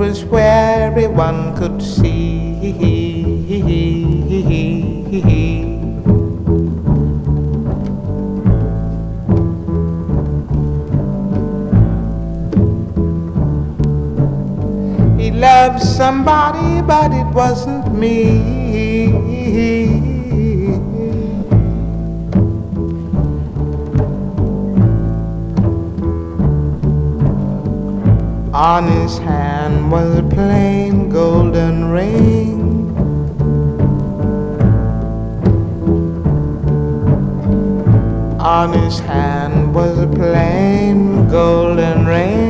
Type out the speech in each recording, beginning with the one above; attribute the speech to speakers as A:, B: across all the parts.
A: was where everyone could see. He loved somebody, but it wasn't me. plain golden ring. On his hand was a plain golden ring.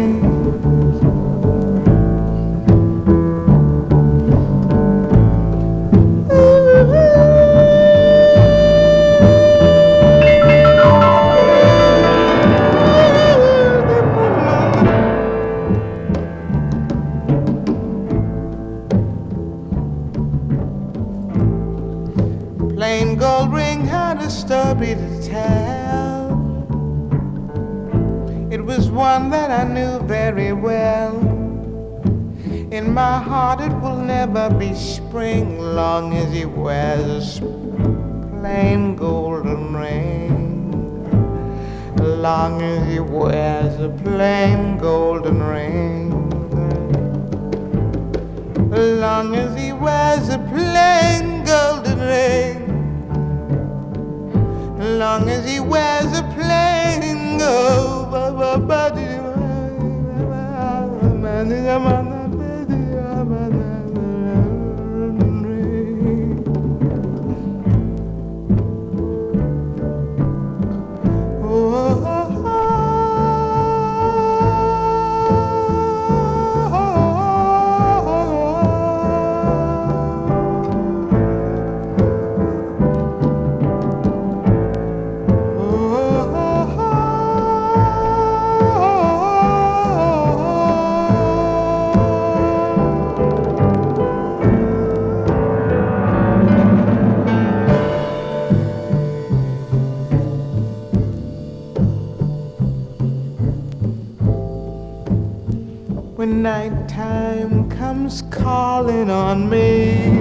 A: calling on me.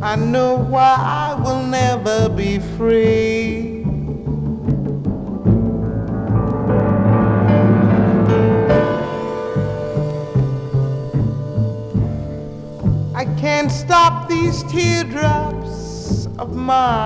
A: I know why I will never be free. I can't stop these teardrops of mine.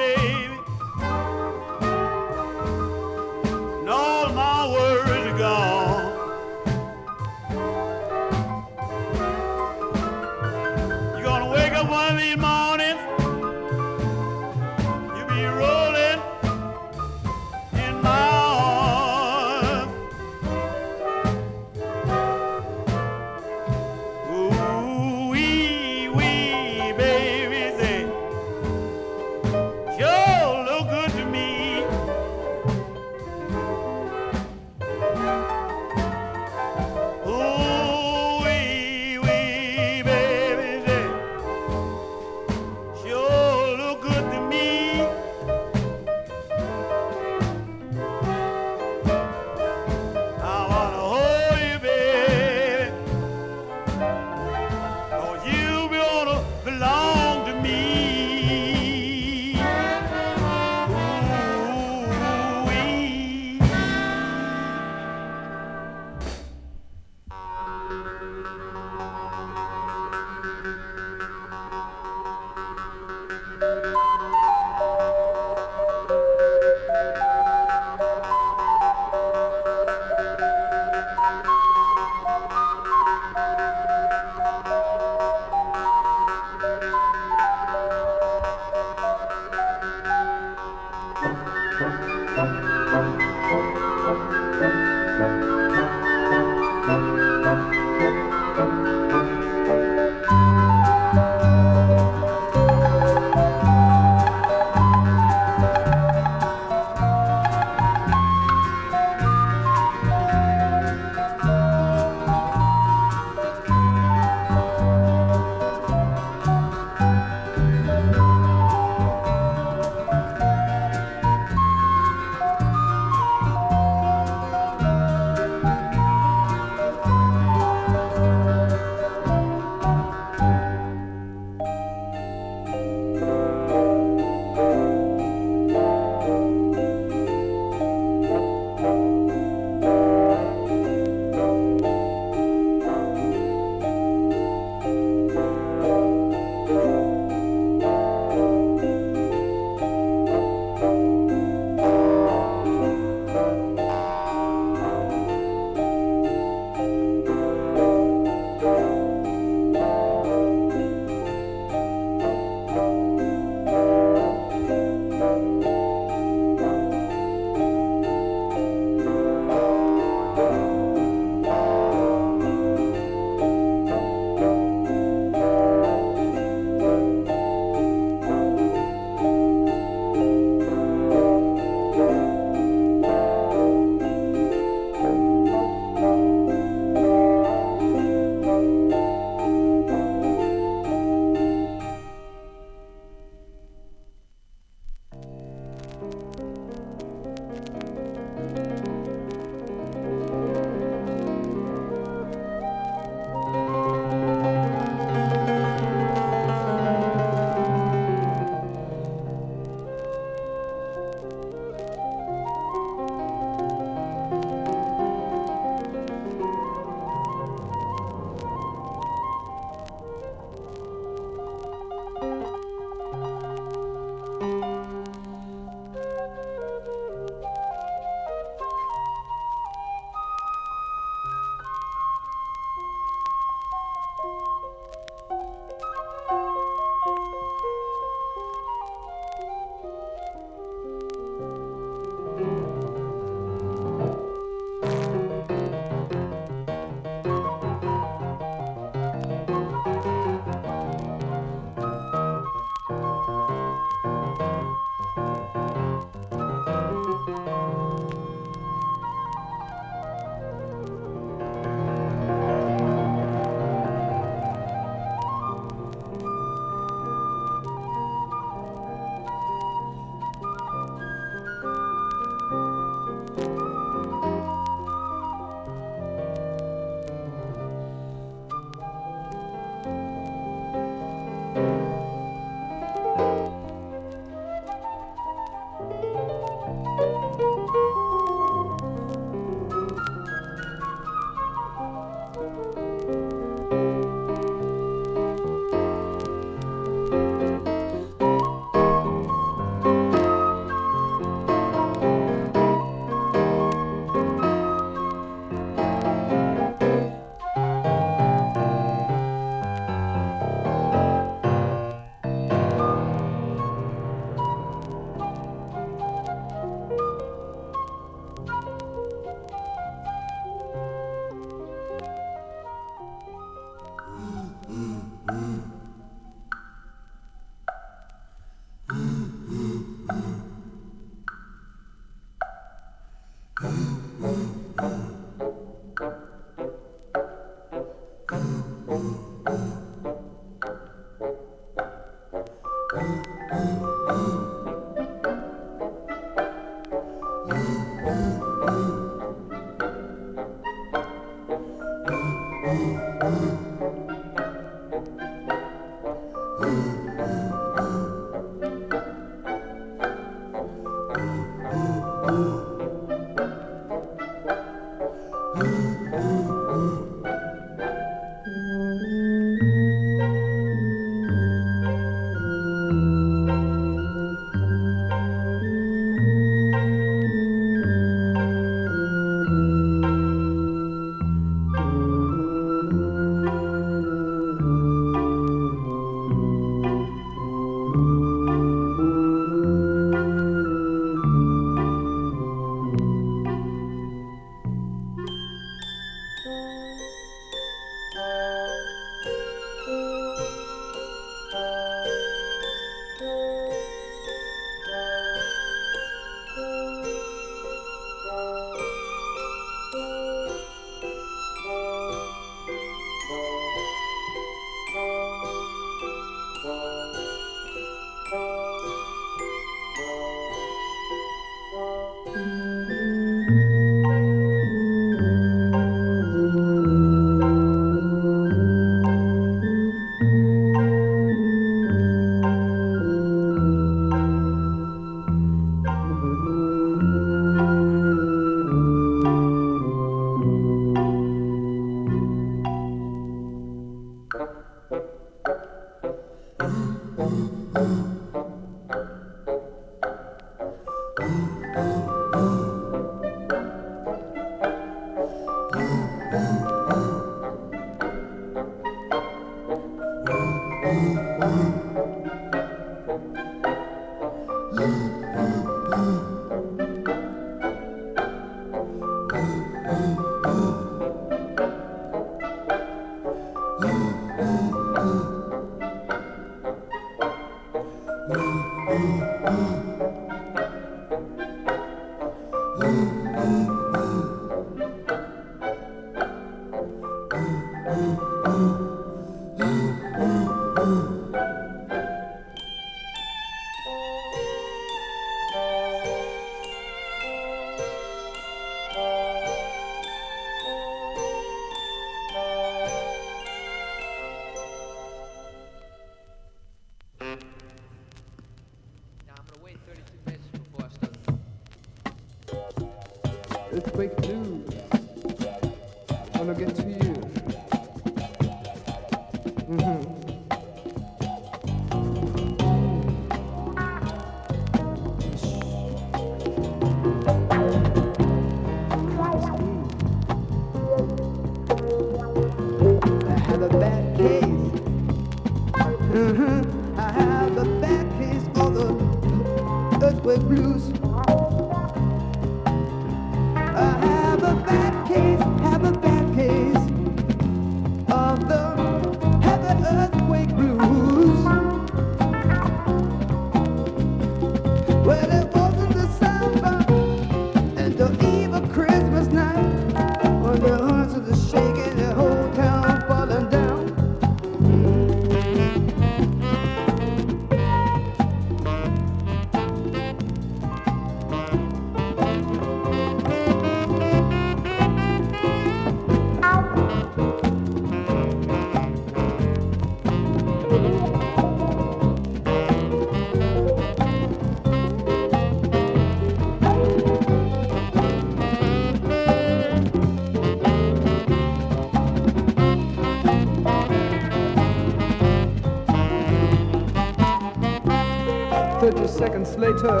A: Later,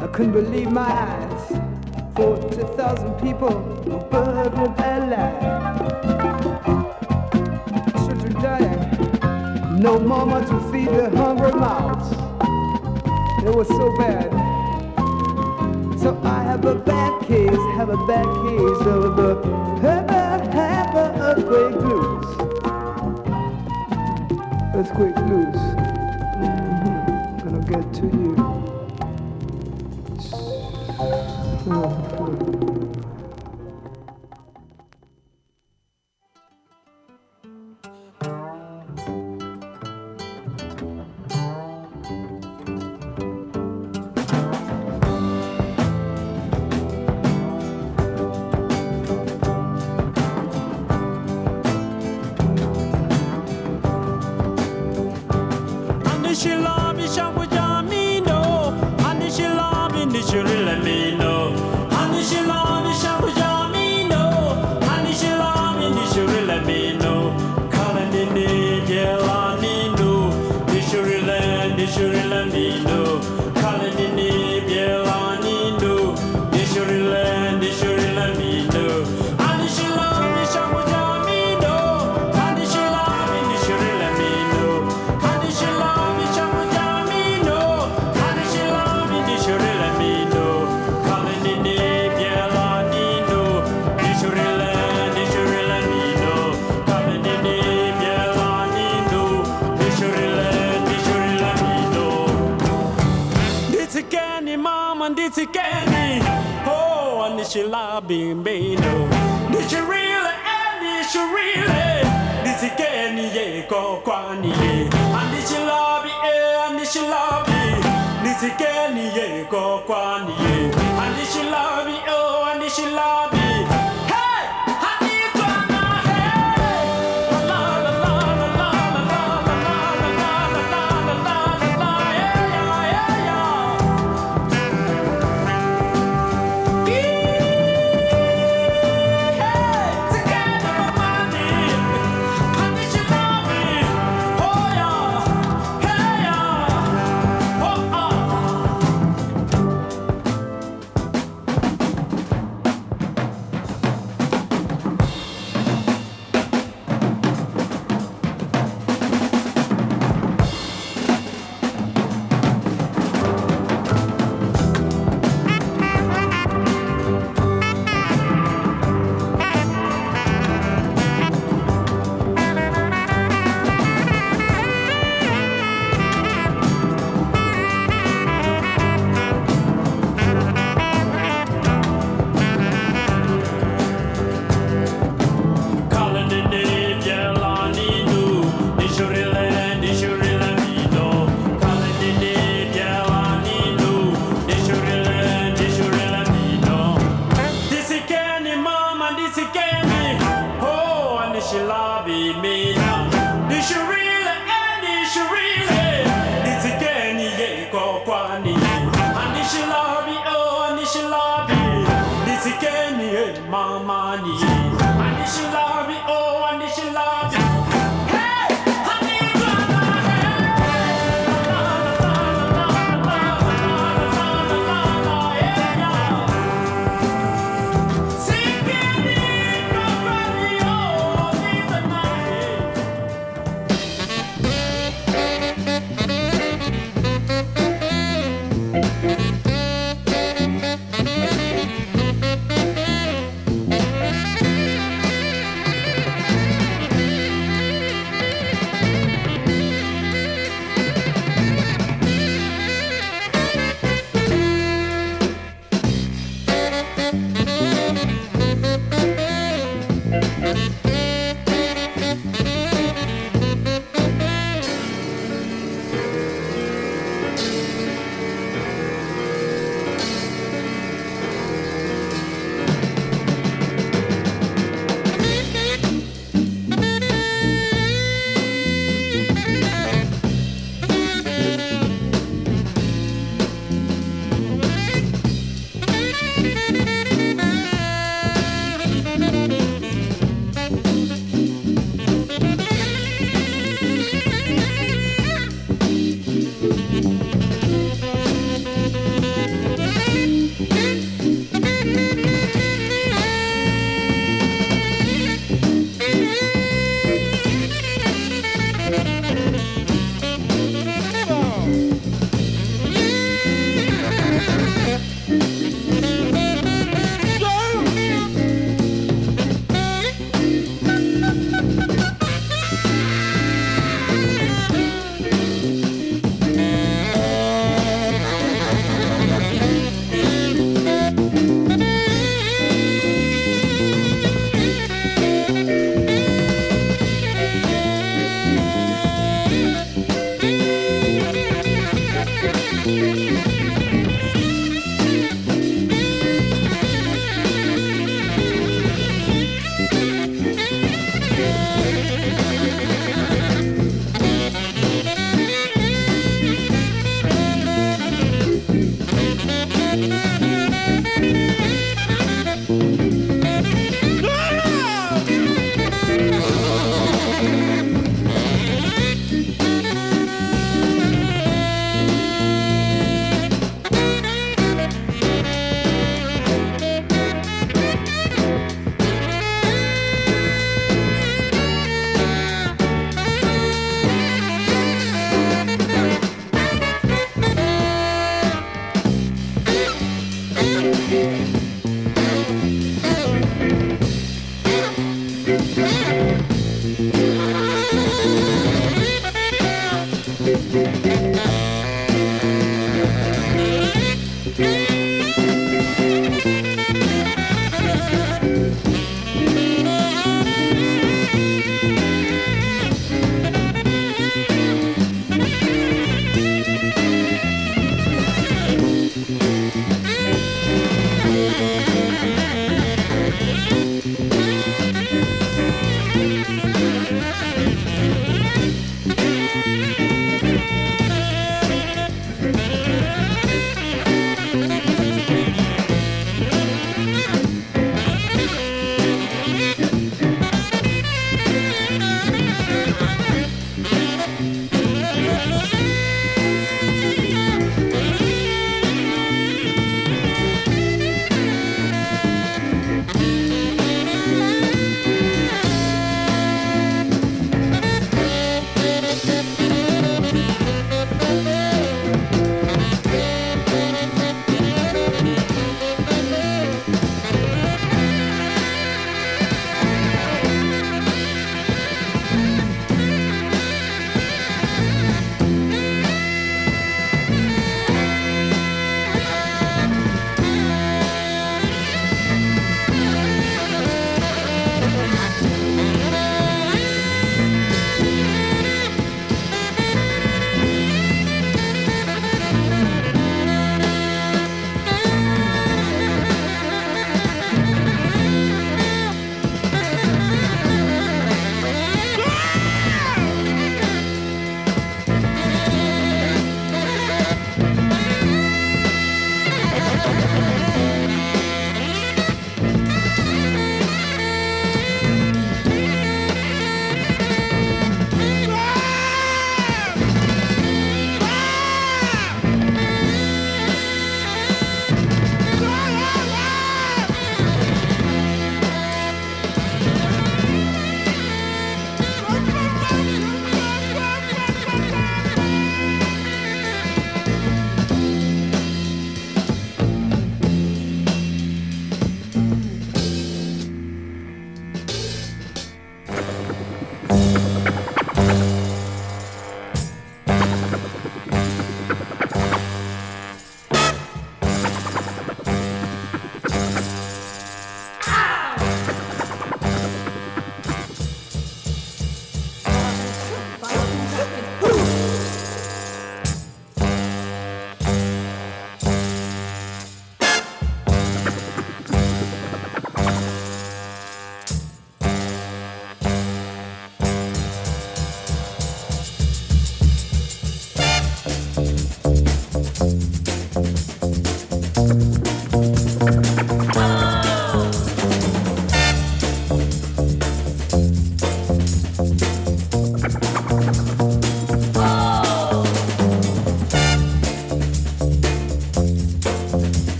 A: I couldn't believe my eyes. 40,000 people were buried alive. Children dying, no mama to feed their hungry mouths. It was so bad. So I have a bad case, have a bad case of the have a earthquake blues. Earthquake blues
B: 嗯。